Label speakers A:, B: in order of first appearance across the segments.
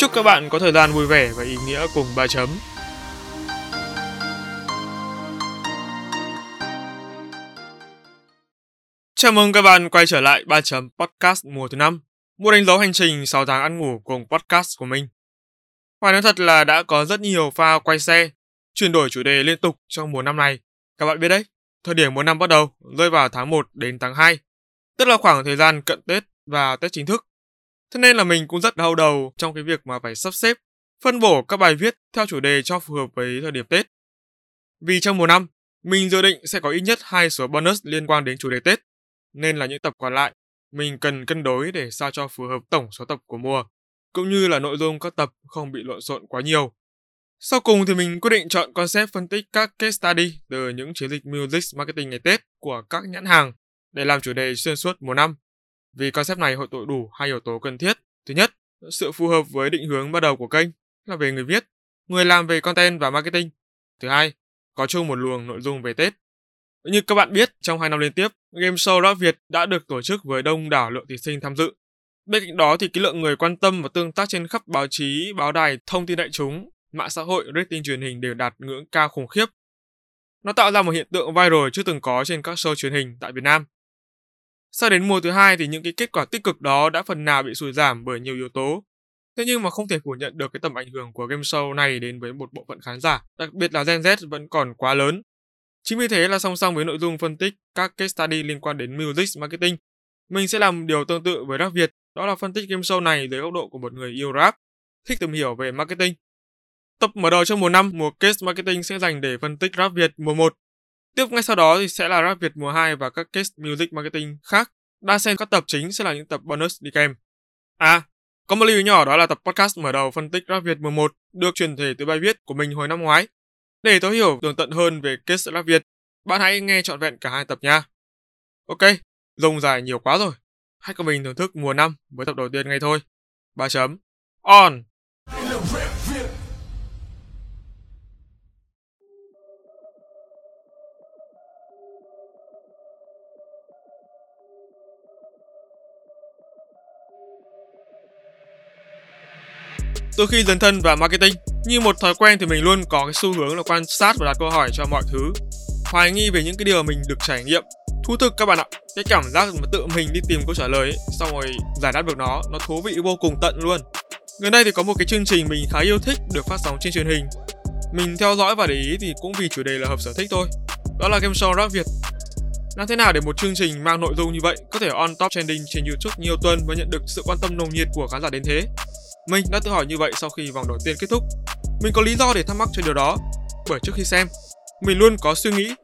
A: Chúc các bạn có thời gian vui vẻ và ý nghĩa cùng ba chấm. Chào mừng các bạn quay trở lại 3 chấm podcast mùa thứ 5. Một đánh dấu hành trình 6 tháng ăn ngủ cùng podcast của mình. Phải nói thật là đã có rất nhiều pha quay xe, chuyển đổi chủ đề liên tục trong mùa năm này. Các bạn biết đấy, thời điểm mùa năm bắt đầu rơi vào tháng 1 đến tháng 2, tức là khoảng thời gian cận Tết và Tết chính thức. Thế nên là mình cũng rất đau đầu trong cái việc mà phải sắp xếp, phân bổ các bài viết theo chủ đề cho phù hợp với thời điểm Tết. Vì trong mùa năm, mình dự định sẽ có ít nhất hai số bonus liên quan đến chủ đề Tết, nên là những tập còn lại, mình cần cân đối để sao cho phù hợp tổng số tập của mùa, cũng như là nội dung các tập không bị lộn xộn quá nhiều. Sau cùng thì mình quyết định chọn concept phân tích các case study từ những chiến dịch music marketing ngày Tết của các nhãn hàng để làm chủ đề xuyên suốt mùa năm. Vì concept này hội tụ đủ hai yếu tố cần thiết. Thứ nhất, sự phù hợp với định hướng ban đầu của kênh là về người viết, người làm về content và marketing. Thứ hai, có chung một luồng nội dung về Tết. Như các bạn biết, trong hai năm liên tiếp, game show Rap Việt đã được tổ chức với đông đảo lượng thí sinh tham dự. Bên cạnh đó thì cái lượng người quan tâm và tương tác trên khắp báo chí, báo đài, thông tin đại chúng, mạng xã hội, rating truyền hình đều đạt ngưỡng cao khủng khiếp. Nó tạo ra một hiện tượng viral chưa từng có trên các show truyền hình tại Việt Nam. Sau đến mùa thứ hai thì những cái kết quả tích cực đó đã phần nào bị sụt giảm bởi nhiều yếu tố. Thế nhưng mà không thể phủ nhận được cái tầm ảnh hưởng của game show này đến với một bộ phận khán giả, đặc biệt là Gen Z vẫn còn quá lớn. Chính vì thế là song song với nội dung phân tích các case study liên quan đến music marketing, mình sẽ làm điều tương tự với Rap Việt, đó là phân tích game show này dưới góc độ của một người yêu rap, thích tìm hiểu về marketing. Tập mở đầu trong mùa 5, mùa case marketing sẽ dành để phân tích Rap Việt mùa 1 Tiếp ngay sau đó thì sẽ là Rap Việt mùa 2 và các case music marketing khác. Đa xem các tập chính sẽ là những tập bonus đi kèm. À, có một lưu ý nhỏ đó là tập podcast mở đầu phân tích Rap Việt mùa 1 được truyền thể từ bài viết của mình hồi năm ngoái. Để tôi hiểu tường tận hơn về case Rap Việt, bạn hãy nghe trọn vẹn cả hai tập nha. Ok, rông dài nhiều quá rồi. Hãy cùng mình thưởng thức mùa 5 với tập đầu tiên ngay thôi. 3 chấm. On! Từ khi dấn thân vào marketing, như một thói quen thì mình luôn có cái xu hướng là quan sát và đặt câu hỏi cho mọi thứ. Hoài nghi về những cái điều mình được trải nghiệm. Thú thực các bạn ạ, cái cảm giác mà tự mình đi tìm câu trả lời ấy, xong rồi giải đáp được nó, nó thú vị vô cùng tận luôn. Gần đây thì có một cái chương trình mình khá yêu thích được phát sóng trên truyền hình. Mình theo dõi và để ý thì cũng vì chủ đề là hợp sở thích thôi. Đó là game show rap Việt. Làm thế nào để một chương trình mang nội dung như vậy có thể on top trending trên YouTube nhiều tuần và nhận được sự quan tâm nồng nhiệt của khán giả đến thế? Mình đã tự hỏi như vậy sau khi vòng đầu tiên kết thúc. Mình có lý do để thắc mắc cho điều đó, bởi trước khi xem, mình luôn có suy nghĩ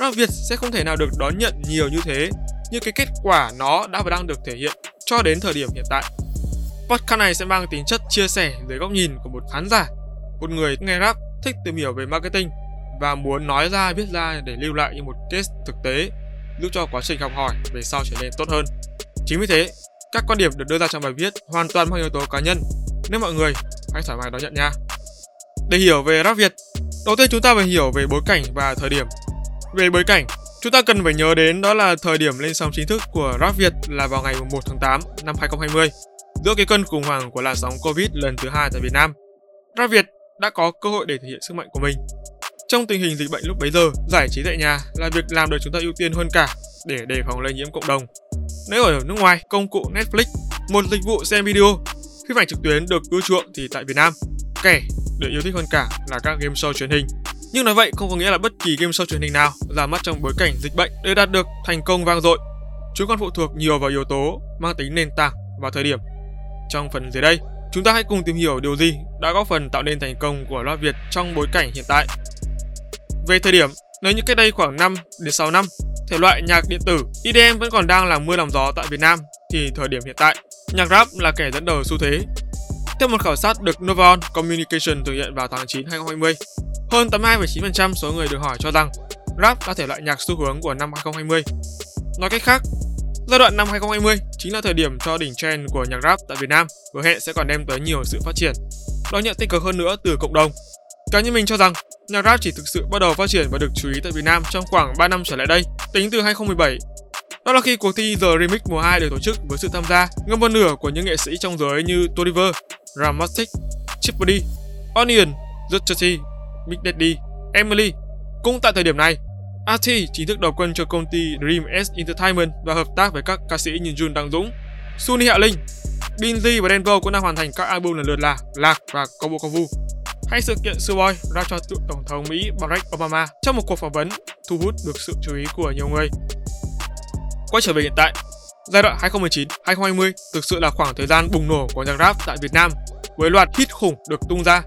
A: rằng Việt sẽ không thể nào được đón nhận nhiều như thế, như cái kết quả nó đã và đang được thể hiện cho đến thời điểm hiện tại. Podcast này sẽ mang tính chất chia sẻ dưới góc nhìn của một khán giả, một người nghe rap, thích tìm hiểu về marketing và muốn nói ra viết ra để lưu lại như một case thực tế, giúp cho quá trình học hỏi về sau trở nên tốt hơn. Chính vì thế, các quan điểm được đưa ra trong bài viết hoàn toàn mang yếu tố cá nhân nên mọi người hãy thoải mái đón nhận nha. Để hiểu về rap Việt, đầu tiên chúng ta phải hiểu về bối cảnh và thời điểm. Về bối cảnh, chúng ta cần phải nhớ đến đó là thời điểm lên sóng chính thức của rap Việt là vào ngày 1 tháng 8 năm 2020, giữa cái cơn khủng hoảng của làn sóng Covid lần thứ hai tại Việt Nam. Rap Việt đã có cơ hội để thể hiện sức mạnh của mình. Trong tình hình dịch bệnh lúc bấy giờ, giải trí tại nhà là việc làm được chúng ta ưu tiên hơn cả để đề phòng lây nhiễm cộng đồng. Nếu ở nước ngoài, công cụ Netflix, một dịch vụ xem video Phim ảnh trực tuyến được ưa chuộng thì tại Việt Nam, kẻ được yêu thích hơn cả là các game show truyền hình. Nhưng nói vậy không có nghĩa là bất kỳ game show truyền hình nào ra mắt trong bối cảnh dịch bệnh để đạt được thành công vang dội. Chúng còn phụ thuộc nhiều vào yếu tố mang tính nền tảng và thời điểm. Trong phần dưới đây, chúng ta hãy cùng tìm hiểu điều gì đã góp phần tạo nên thành công của loa Việt trong bối cảnh hiện tại. Về thời điểm, nếu như cách đây khoảng 5 đến 6 năm, thể loại nhạc điện tử EDM vẫn còn đang là mưa làm gió tại Việt Nam thì thời điểm hiện tại, nhạc rap là kẻ dẫn đầu xu thế. Theo một khảo sát được Novon Communication thực hiện vào tháng 9 2020, hơn 82,9% số người được hỏi cho rằng rap là thể loại nhạc xu hướng của năm 2020. Nói cách khác, giai đoạn năm 2020 chính là thời điểm cho đỉnh trend của nhạc rap tại Việt Nam, hứa hẹn sẽ còn đem tới nhiều sự phát triển. Đón nhận tích cực hơn nữa từ cộng đồng. Cá nhân mình cho rằng nhạc rap chỉ thực sự bắt đầu phát triển và được chú ý tại Việt Nam trong khoảng 3 năm trở lại đây, tính từ 2017 đó là khi cuộc thi The Remix mùa 2 được tổ chức với sự tham gia gần một nửa của những nghệ sĩ trong giới như Toliver, Ramastic, Chipody, Onion, Justin, Big Daddy, Emily. Cũng tại thời điểm này, RT chính thức đầu quân cho công ty Dream S Entertainment và hợp tác với các ca sĩ như Jun Đăng Dũng, Sunny Hạ Linh, Binzy và Denver cũng đang hoàn thành các album lần lượt là Lạc và Combo Kovu. Hay sự kiện Suboy ra cho cựu Tổng thống Mỹ Barack Obama trong một cuộc phỏng vấn thu hút được sự chú ý của nhiều người. Quay trở về hiện tại, giai đoạn 2019-2020 thực sự là khoảng thời gian bùng nổ của nhạc rap tại Việt Nam với loạt hit khủng được tung ra.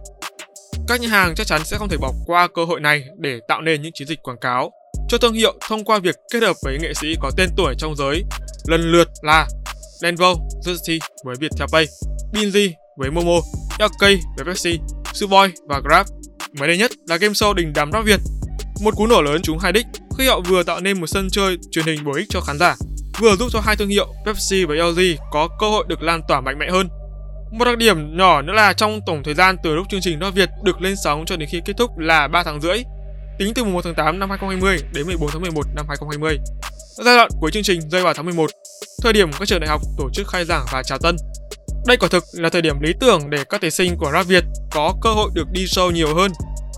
A: Các nhà hàng chắc chắn sẽ không thể bỏ qua cơ hội này để tạo nên những chiến dịch quảng cáo cho thương hiệu thông qua việc kết hợp với nghệ sĩ có tên tuổi trong giới lần lượt là Denvo, Justy với Viettelpay, Binz với Momo, LK với Pepsi, Superboy và Grab. Mới đây nhất là game show đình đám rap Việt. Một cú nổ lớn trúng hai đích khi họ vừa tạo nên một sân chơi truyền hình bổ ích cho khán giả, vừa giúp cho hai thương hiệu Pepsi và LG có cơ hội được lan tỏa mạnh mẽ hơn. Một đặc điểm nhỏ nữa là trong tổng thời gian từ lúc chương trình Rap Việt được lên sóng cho đến khi kết thúc là 3 tháng rưỡi, tính từ 1 tháng 8 năm 2020 đến 14 tháng 11 năm 2020. Giai đoạn cuối chương trình rơi vào tháng 11, thời điểm các trường đại học tổ chức khai giảng và chào tân. Đây quả thực là thời điểm lý tưởng để các thí sinh của Rap Việt có cơ hội được đi show nhiều hơn.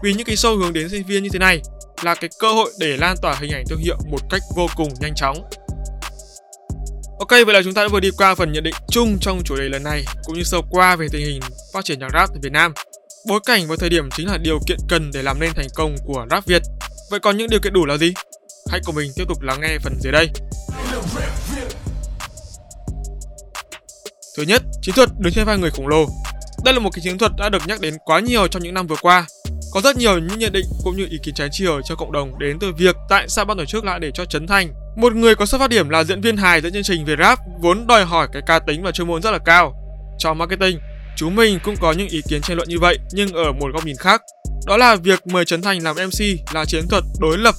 A: Vì những cái show hướng đến sinh viên như thế này là cái cơ hội để lan tỏa hình ảnh thương hiệu một cách vô cùng nhanh chóng. Ok, vậy là chúng ta đã vừa đi qua phần nhận định chung trong chủ đề lần này, cũng như sơ qua về tình hình phát triển nhạc rap tại Việt Nam. Bối cảnh và thời điểm chính là điều kiện cần để làm nên thành công của rap Việt. Vậy còn những điều kiện đủ là gì? Hãy cùng mình tiếp tục lắng nghe phần dưới đây. Thứ nhất, chiến thuật đứng trên vai người khổng lồ. Đây là một cái chiến thuật đã được nhắc đến quá nhiều trong những năm vừa qua có rất nhiều những nhận định cũng như ý kiến trái chiều cho cộng đồng đến từ việc tại sao ban tổ chức lại để cho Trấn Thành, một người có xuất phát điểm là diễn viên hài dẫn chương trình về rap, vốn đòi hỏi cái cá tính và chuyên môn rất là cao. Cho marketing, chúng mình cũng có những ý kiến tranh luận như vậy nhưng ở một góc nhìn khác. Đó là việc mời Trấn Thành làm MC là chiến thuật đối lập,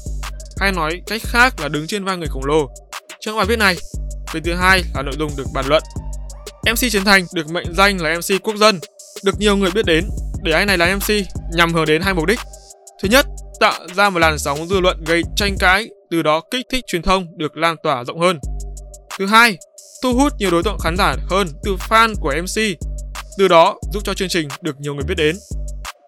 A: hay nói cách khác là đứng trên vai người khổng lồ. Trong bài viết này, phần thứ hai là nội dung được bàn luận. MC Chiến Thành được mệnh danh là MC quốc dân, được nhiều người biết đến để anh này là MC nhằm hướng đến hai mục đích. Thứ nhất, tạo ra một làn sóng dư luận gây tranh cãi, từ đó kích thích truyền thông được lan tỏa rộng hơn. Thứ hai, thu hút nhiều đối tượng khán giả hơn từ fan của MC, từ đó giúp cho chương trình được nhiều người biết đến.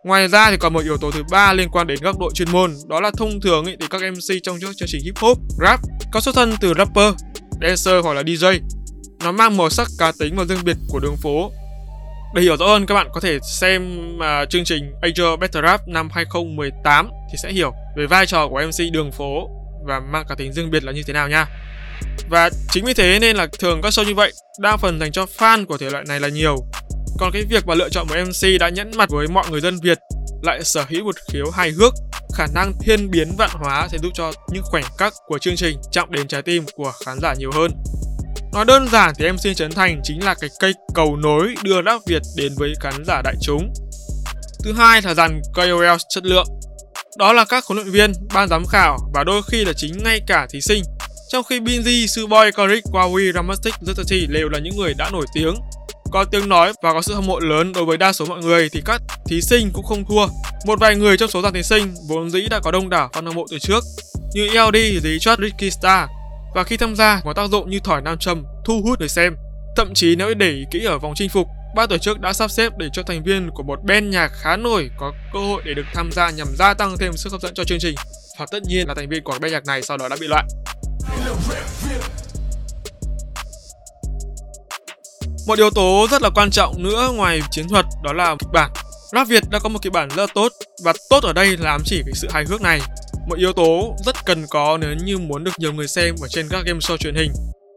A: Ngoài ra thì còn một yếu tố thứ ba liên quan đến góc độ chuyên môn, đó là thông thường ý, thì các MC trong các chương trình hip hop, rap có xuất thân từ rapper, dancer hoặc là DJ. Nó mang màu sắc cá tính và riêng biệt của đường phố để hiểu rõ hơn các bạn có thể xem uh, chương trình Asia Better Rap năm 2018 thì sẽ hiểu về vai trò của MC đường phố và mang cá tính riêng biệt là như thế nào nha. Và chính vì thế nên là thường các show như vậy đa phần dành cho fan của thể loại này là nhiều. Còn cái việc mà lựa chọn một MC đã nhẫn mặt với mọi người dân Việt lại sở hữu một khiếu hài hước, khả năng thiên biến vạn hóa sẽ giúp cho những khoảnh khắc của chương trình chạm đến trái tim của khán giả nhiều hơn. Nói đơn giản thì MC Trấn Thành chính là cái cây cầu nối đưa rap Việt đến với khán giả đại chúng. Thứ hai là dàn KOL chất lượng. Đó là các huấn luyện viên, ban giám khảo và đôi khi là chính ngay cả thí sinh. Trong khi Binzy, Suboy, Karik, Huawei, Ramastic, Zutati đều là những người đã nổi tiếng, có tiếng nói và có sự hâm mộ lớn đối với đa số mọi người thì các thí sinh cũng không thua. Một vài người trong số dàn thí sinh vốn dĩ đã có đông đảo fan hâm mộ từ trước, như LD, Richard, Ricky Star, và khi tham gia có tác dụng như thỏi nam châm thu hút người xem. Thậm chí nếu để ý kỹ ở vòng chinh phục, ba tổ chức đã sắp xếp để cho thành viên của một band nhạc khá nổi có cơ hội để được tham gia nhằm gia tăng thêm sức hấp dẫn cho chương trình. Và tất nhiên là thành viên của band nhạc này sau đó đã bị loại. Một yếu tố rất là quan trọng nữa ngoài chiến thuật đó là kịch bản. Rap Việt đã có một kịch bản rất tốt và tốt ở đây là ám chỉ cái sự hài hước này một yếu tố rất cần có nếu như muốn được nhiều người xem ở trên các game show truyền hình.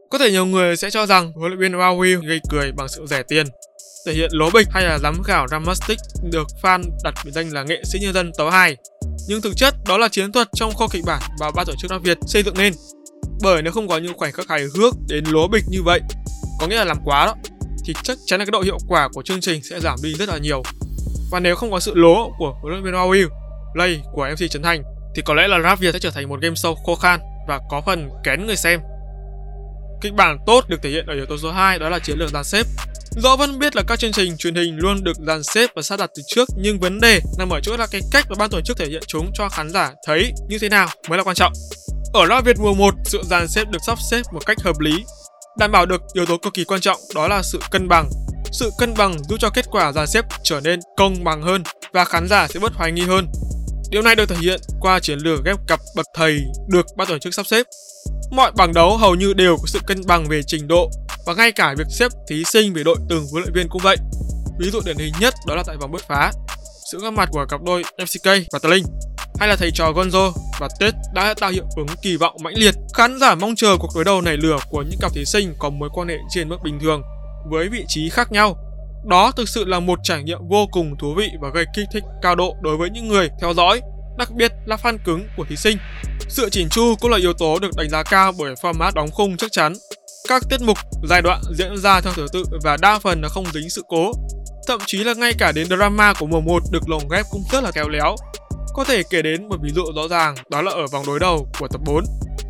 A: Có thể nhiều người sẽ cho rằng huấn luyện viên Huawei gây cười bằng sự rẻ tiền, thể hiện lố bịch hay là giám khảo Ramastic được fan đặt biệt danh là nghệ sĩ nhân dân tấu hài. Nhưng thực chất đó là chiến thuật trong kho kịch bản và ba tổ chức đặc Việt xây dựng nên. Bởi nếu không có những khoảnh khắc hài hước đến lố bịch như vậy, có nghĩa là làm quá đó, thì chắc chắn là cái độ hiệu quả của chương trình sẽ giảm đi rất là nhiều. Và nếu không có sự lố của huấn luyện viên Huawei, Lay của MC Trấn Thành thì có lẽ là Rap Việt sẽ trở thành một game show khô khan và có phần kén người xem. Kịch bản tốt được thể hiện ở yếu tố số 2 đó là chiến lược dàn xếp. Dẫu vẫn biết là các chương trình truyền hình luôn được dàn xếp và sắp đặt từ trước nhưng vấn đề nằm ở chỗ là cái cách mà ban tổ chức thể hiện chúng cho khán giả thấy như thế nào mới là quan trọng. Ở Rap Việt mùa 1, sự dàn xếp được sắp xếp một cách hợp lý, đảm bảo được yếu tố cực kỳ quan trọng đó là sự cân bằng. Sự cân bằng giúp cho kết quả dàn xếp trở nên công bằng hơn và khán giả sẽ bớt hoài nghi hơn. Điều này được thể hiện qua chiến lược ghép cặp bậc thầy được ban tổ chức sắp xếp. Mọi bảng đấu hầu như đều có sự cân bằng về trình độ và ngay cả việc xếp thí sinh về đội từng huấn luyện viên cũng vậy. Ví dụ điển hình nhất đó là tại vòng bứt phá. Sự góp mặt của cặp đôi FCK và Tà Linh, hay là thầy trò Gonzo và Tết đã tạo hiệu ứng kỳ vọng mãnh liệt. Khán giả mong chờ cuộc đối đầu này lửa của những cặp thí sinh có mối quan hệ trên mức bình thường với vị trí khác nhau đó thực sự là một trải nghiệm vô cùng thú vị và gây kích thích cao độ đối với những người theo dõi, đặc biệt là fan cứng của thí sinh. Sự chỉnh chu cũng là yếu tố được đánh giá cao bởi format đóng khung chắc chắn. Các tiết mục, giai đoạn diễn ra theo thứ tự và đa phần là không dính sự cố. Thậm chí là ngay cả đến drama của mùa 1 được lồng ghép cũng rất là khéo léo. Có thể kể đến một ví dụ rõ ràng đó là ở vòng đối đầu của tập 4.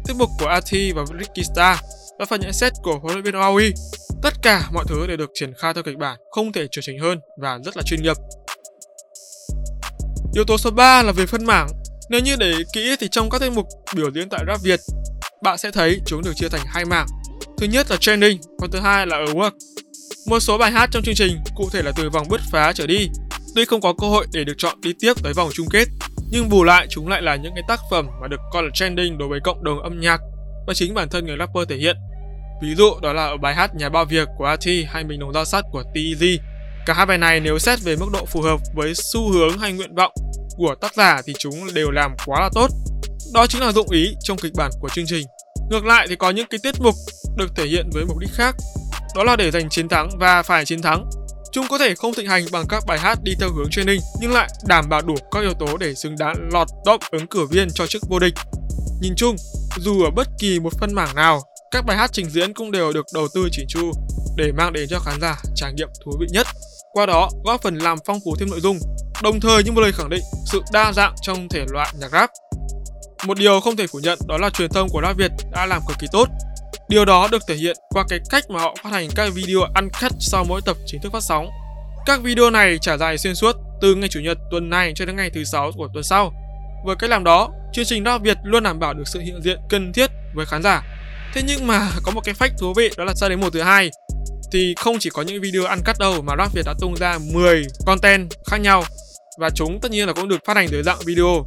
A: Tiết mục của Ati và Ricky Star và phần nhận xét của huấn luyện viên Aoi Tất cả mọi thứ đều được triển khai theo kịch bản, không thể chuẩn chỉnh hơn và rất là chuyên nghiệp. Yếu tố số 3 là về phân mảng. Nếu như để kỹ thì trong các tiết mục biểu diễn tại Rap Việt, bạn sẽ thấy chúng được chia thành hai mảng. Thứ nhất là trending, còn thứ hai là ở work. Một số bài hát trong chương trình, cụ thể là từ vòng bứt phá trở đi, tuy không có cơ hội để được chọn đi tiếp tới vòng chung kết, nhưng bù lại chúng lại là những cái tác phẩm mà được coi là trending đối với cộng đồng âm nhạc và chính bản thân người rapper thể hiện. Ví dụ đó là ở bài hát Nhà bao việc của Ati hay Mình đồng dao sắt của TZ. Cả hai bài này nếu xét về mức độ phù hợp với xu hướng hay nguyện vọng của tác giả thì chúng đều làm quá là tốt. Đó chính là dụng ý trong kịch bản của chương trình. Ngược lại thì có những cái tiết mục được thể hiện với mục đích khác, đó là để giành chiến thắng và phải chiến thắng. Chúng có thể không thịnh hành bằng các bài hát đi theo hướng training nhưng lại đảm bảo đủ các yếu tố để xứng đáng lọt top ứng cử viên cho chức vô địch. Nhìn chung, dù ở bất kỳ một phân mảng nào các bài hát trình diễn cũng đều được đầu tư chỉnh chu để mang đến cho khán giả trải nghiệm thú vị nhất. Qua đó, góp phần làm phong phú thêm nội dung, đồng thời như một lời khẳng định sự đa dạng trong thể loại nhạc rap. Một điều không thể phủ nhận đó là truyền thông của rap Việt đã làm cực kỳ tốt. Điều đó được thể hiện qua cái cách mà họ phát hành các video ăn cắt sau mỗi tập chính thức phát sóng. Các video này trải dài xuyên suốt từ ngày chủ nhật tuần này cho đến ngày thứ sáu của tuần sau. Với cách làm đó, chương trình rap Việt luôn đảm bảo được sự hiện diện cần thiết với khán giả Thế nhưng mà có một cái fact thú vị, đó là sau đến mùa thứ hai thì không chỉ có những video ăn cắt đâu mà Rap Việt đã tung ra 10 content khác nhau và chúng tất nhiên là cũng được phát hành dưới dạng video.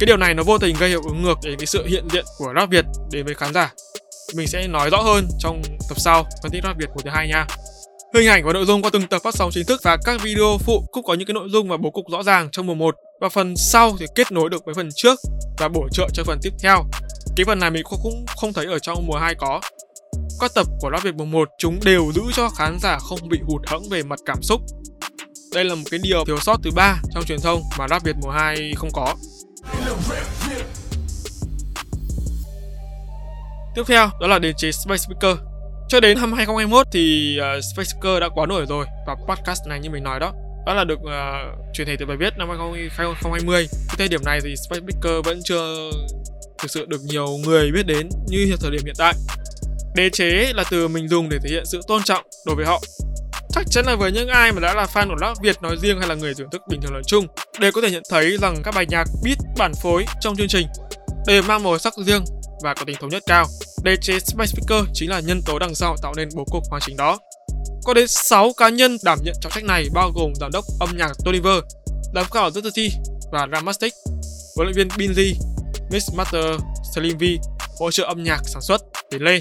A: Cái điều này nó vô tình gây hiệu ứng ngược đến cái sự hiện diện của Rap Việt đến với khán giả. Mình sẽ nói rõ hơn trong tập sau, phân tích Rap Việt mùa thứ hai nha. Hình ảnh và nội dung qua từng tập phát sóng chính thức và các video phụ cũng có những cái nội dung và bố cục rõ ràng trong mùa 1 và phần sau thì kết nối được với phần trước và bổ trợ cho phần tiếp theo cái phần này mình cũng không thấy ở trong mùa 2 có. Các tập của Rap Việt mùa 1 chúng đều giữ cho khán giả không bị hụt hẫng về mặt cảm xúc. Đây là một cái điều thiếu sót thứ ba trong truyền thông mà Rap Việt mùa 2 không có. Tiếp theo đó là đền chế Space Speaker. Cho đến năm 2021 thì uh, Space Speaker đã quá nổi rồi và podcast này như mình nói đó đó là được uh, truyền thể từ bài viết năm 2020 cái thời điểm này thì Space Speaker vẫn chưa thực sự được nhiều người biết đến như thời điểm hiện tại. Đế chế là từ mình dùng để thể hiện sự tôn trọng đối với họ. Chắc chắn là với những ai mà đã là fan của rap Việt nói riêng hay là người thưởng thức bình thường nói chung, đều có thể nhận thấy rằng các bài nhạc beat bản phối trong chương trình đều mang màu sắc riêng và có tính thống nhất cao. Đế chế Spice Speaker chính là nhân tố đằng sau tạo nên bố cục hoàn chỉnh đó. Có đến 6 cá nhân đảm nhận trọng trách này bao gồm giám đốc âm nhạc Tony Ver, giám khảo Zutati và Ramastic, huấn luyện viên Binzi, Miss Matter, Slim V, hỗ trợ âm nhạc sản xuất, đến Lê.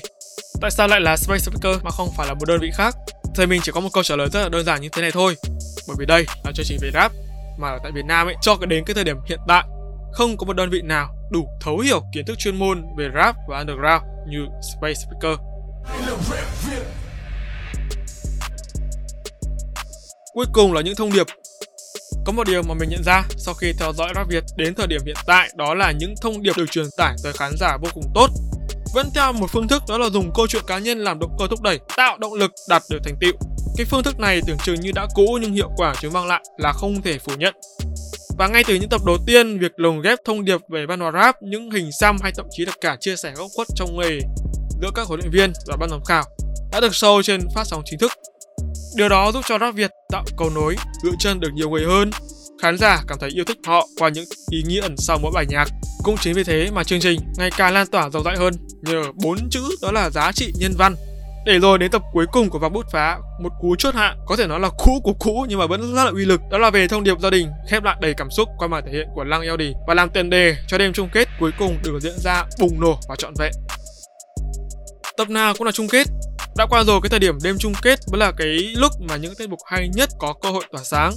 A: Tại sao lại là Space Speaker mà không phải là một đơn vị khác? Thì mình chỉ có một câu trả lời rất là đơn giản như thế này thôi. Bởi vì đây là chương trình về rap mà ở tại Việt Nam ấy cho đến cái thời điểm hiện tại không có một đơn vị nào đủ thấu hiểu kiến thức chuyên môn về rap và underground như Space Speaker. Cuối cùng là những thông điệp có một điều mà mình nhận ra sau khi theo dõi rap Việt đến thời điểm hiện tại đó là những thông điệp được truyền tải tới khán giả vô cùng tốt. Vẫn theo một phương thức đó là dùng câu chuyện cá nhân làm động cơ thúc đẩy, tạo động lực đạt được thành tựu. Cái phương thức này tưởng chừng như đã cũ nhưng hiệu quả chúng mang lại là không thể phủ nhận. Và ngay từ những tập đầu tiên, việc lồng ghép thông điệp về văn hóa rap, những hình xăm hay thậm chí là cả chia sẻ góc khuất trong nghề giữa các huấn luyện viên và ban giám khảo đã được show trên phát sóng chính thức. Điều đó giúp cho rap Việt tạo cầu nối, gỡ chân được nhiều người hơn. Khán giả cảm thấy yêu thích họ qua những ý nghĩa ẩn sau mỗi bài nhạc. Cũng chính vì thế mà chương trình ngày càng lan tỏa rộng rãi hơn nhờ bốn chữ đó là giá trị nhân văn để rồi đến tập cuối cùng của vòng bút phá, một cú chốt hạ có thể nói là cũ của cũ nhưng mà vẫn rất là uy lực. Đó là về thông điệp gia đình, khép lại đầy cảm xúc qua màn thể hiện của Lăng Eo và làm tiền đề cho đêm chung kết cuối cùng được diễn ra bùng nổ và trọn vẹn. Tập nào cũng là chung kết, đã qua rồi cái thời điểm đêm chung kết mới là cái lúc mà những tiết mục hay nhất có cơ hội tỏa sáng.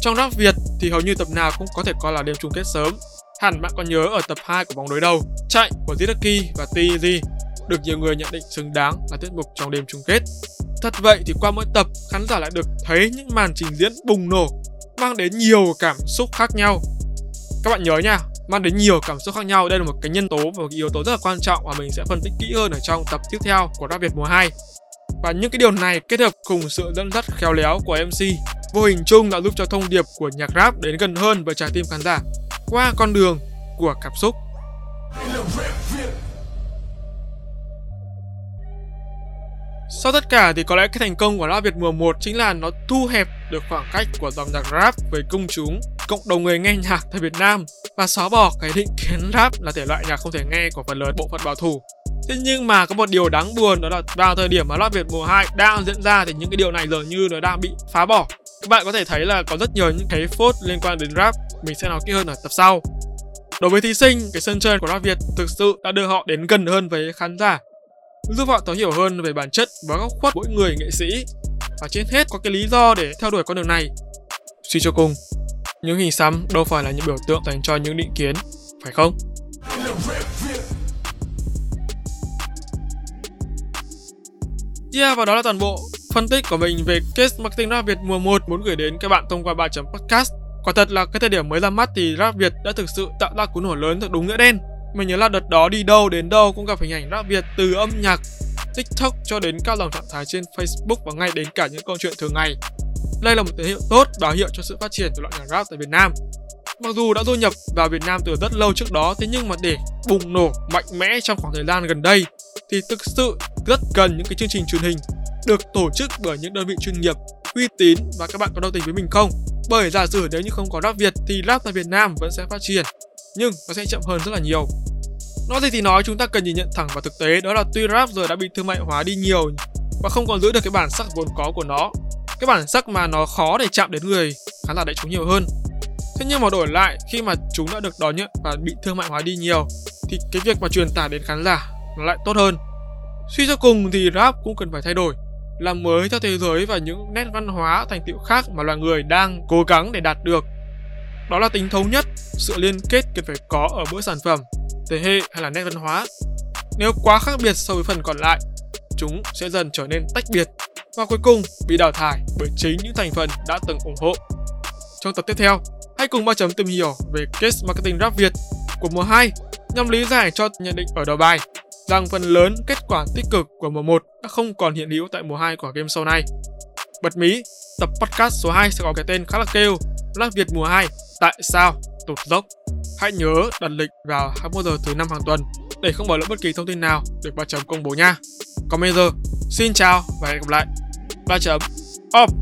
A: Trong rap Việt thì hầu như tập nào cũng có thể coi là đêm chung kết sớm. Hẳn bạn còn nhớ ở tập 2 của vòng đối đầu, chạy của Zidaki và TZ được nhiều người nhận định xứng đáng là tiết mục trong đêm chung kết. Thật vậy thì qua mỗi tập, khán giả lại được thấy những màn trình diễn bùng nổ, mang đến nhiều cảm xúc khác nhau. Các bạn nhớ nha, mang đến nhiều cảm xúc khác nhau. Đây là một cái nhân tố và một cái yếu tố rất là quan trọng và mình sẽ phân tích kỹ hơn ở trong tập tiếp theo của Rap Việt mùa 2. Và những cái điều này kết hợp cùng sự dẫn dắt khéo léo của MC, vô hình chung đã giúp cho thông điệp của nhạc rap đến gần hơn với trái tim khán giả qua con đường của cảm xúc. Sau tất cả thì có lẽ cái thành công của rap Việt mùa 1 chính là nó thu hẹp được khoảng cách của dòng nhạc rap với công chúng, cộng đồng người nghe nhạc tại Việt Nam và xóa bỏ cái định kiến rap là thể loại nhạc không thể nghe của phần lớn bộ phận bảo thủ. Thế nhưng mà có một điều đáng buồn đó là vào thời điểm mà rap Việt mùa 2 đang diễn ra thì những cái điều này dường như nó đang bị phá bỏ. Các bạn có thể thấy là có rất nhiều những cái phốt liên quan đến rap, mình sẽ nói kỹ hơn ở tập sau. Đối với thí sinh, cái sân chơi của rap Việt thực sự đã đưa họ đến gần hơn với khán giả giúp họ thấu hiểu hơn về bản chất và góc khuất mỗi người nghệ sĩ và trên hết có cái lý do để theo đuổi con đường này. Suy cho cùng, những hình xăm đâu phải là những biểu tượng dành cho những định kiến, phải không? Yeah, và đó là toàn bộ phân tích của mình về case marketing rap Việt mùa 1 muốn gửi đến các bạn thông qua 3 podcast. Quả thật là cái thời điểm mới ra mắt thì rap Việt đã thực sự tạo ra cú nổ lớn thật đúng nghĩa đen. Mình nhớ là đợt đó đi đâu đến đâu cũng gặp hình ảnh rap Việt từ âm nhạc, TikTok cho đến các dòng trạng thái trên Facebook và ngay đến cả những câu chuyện thường ngày. Đây là một tín hiệu tốt báo hiệu cho sự phát triển của loại nhạc rap tại Việt Nam. Mặc dù đã du nhập vào Việt Nam từ rất lâu trước đó, thế nhưng mà để bùng nổ mạnh mẽ trong khoảng thời gian gần đây thì thực sự rất cần những cái chương trình truyền hình được tổ chức bởi những đơn vị chuyên nghiệp, uy tín và các bạn có đồng tình với mình không? Bởi giả sử nếu như không có rap Việt thì rap tại Việt Nam vẫn sẽ phát triển nhưng nó sẽ chậm hơn rất là nhiều. Nói gì thì nói, chúng ta cần nhìn nhận thẳng vào thực tế đó là tuy rap giờ đã bị thương mại hóa đi nhiều và không còn giữ được cái bản sắc vốn có của nó. Cái bản sắc mà nó khó để chạm đến người khán giả đại chúng nhiều hơn. Thế nhưng mà đổi lại khi mà chúng đã được đón nhận và bị thương mại hóa đi nhiều thì cái việc mà truyền tải đến khán giả nó lại tốt hơn. Suy cho cùng thì rap cũng cần phải thay đổi, làm mới theo thế giới và những nét văn hóa thành tựu khác mà loài người đang cố gắng để đạt được đó là tính thống nhất, sự liên kết cần phải có ở mỗi sản phẩm, thế hệ hay là nét văn hóa. Nếu quá khác biệt so với phần còn lại, chúng sẽ dần trở nên tách biệt và cuối cùng bị đào thải bởi chính những thành phần đã từng ủng hộ. Trong tập tiếp theo, hãy cùng ba chấm tìm hiểu về case marketing rap Việt của mùa 2 nhằm lý giải cho nhận định ở đầu bài rằng phần lớn kết quả tích cực của mùa 1 đã không còn hiện hữu tại mùa 2 của game show này. Bật mí, tập podcast số 2 sẽ có cái tên khá là kêu là Việt mùa 2 Tại sao tụt dốc? Hãy nhớ đặt lịch vào 21 giờ thứ năm hàng tuần để không bỏ lỡ bất kỳ thông tin nào được ba chấm công bố nha. Còn bây giờ, xin chào và hẹn gặp lại. Ba chấm off.